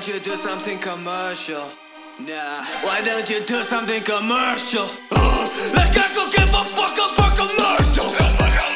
don't you do something commercial? Nah, why don't you do something commercial? Uh, like I could give a fuck about commercial.